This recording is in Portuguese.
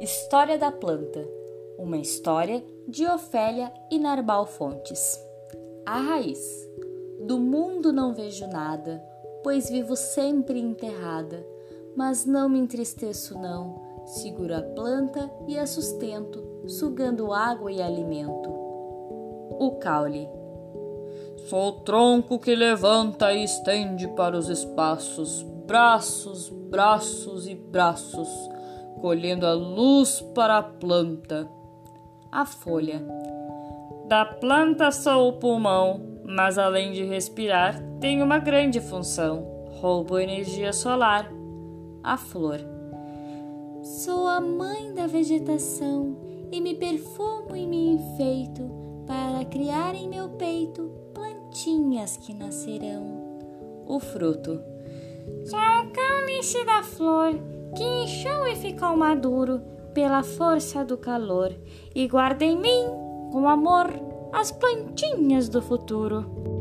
História da planta. Uma história de Ofélia e Narbal Fontes. A raiz. Do mundo não vejo nada, pois vivo sempre enterrada, mas não me entristeço não. Seguro a planta e a sustento, sugando água e alimento. O caule. Sou o tronco que levanta e estende para os espaços, braços, braços e braços colhendo a luz para a planta. A folha. Da planta sou o pulmão, mas além de respirar, tenho uma grande função: roubo energia solar. A flor. Sou a mãe da vegetação e me perfumo e me enfeito para criar em meu peito plantinhas que nascerão. O fruto. Sou o cálice da flor que inchou e ficou maduro pela força do calor, e guarda em mim, com amor, as plantinhas do futuro.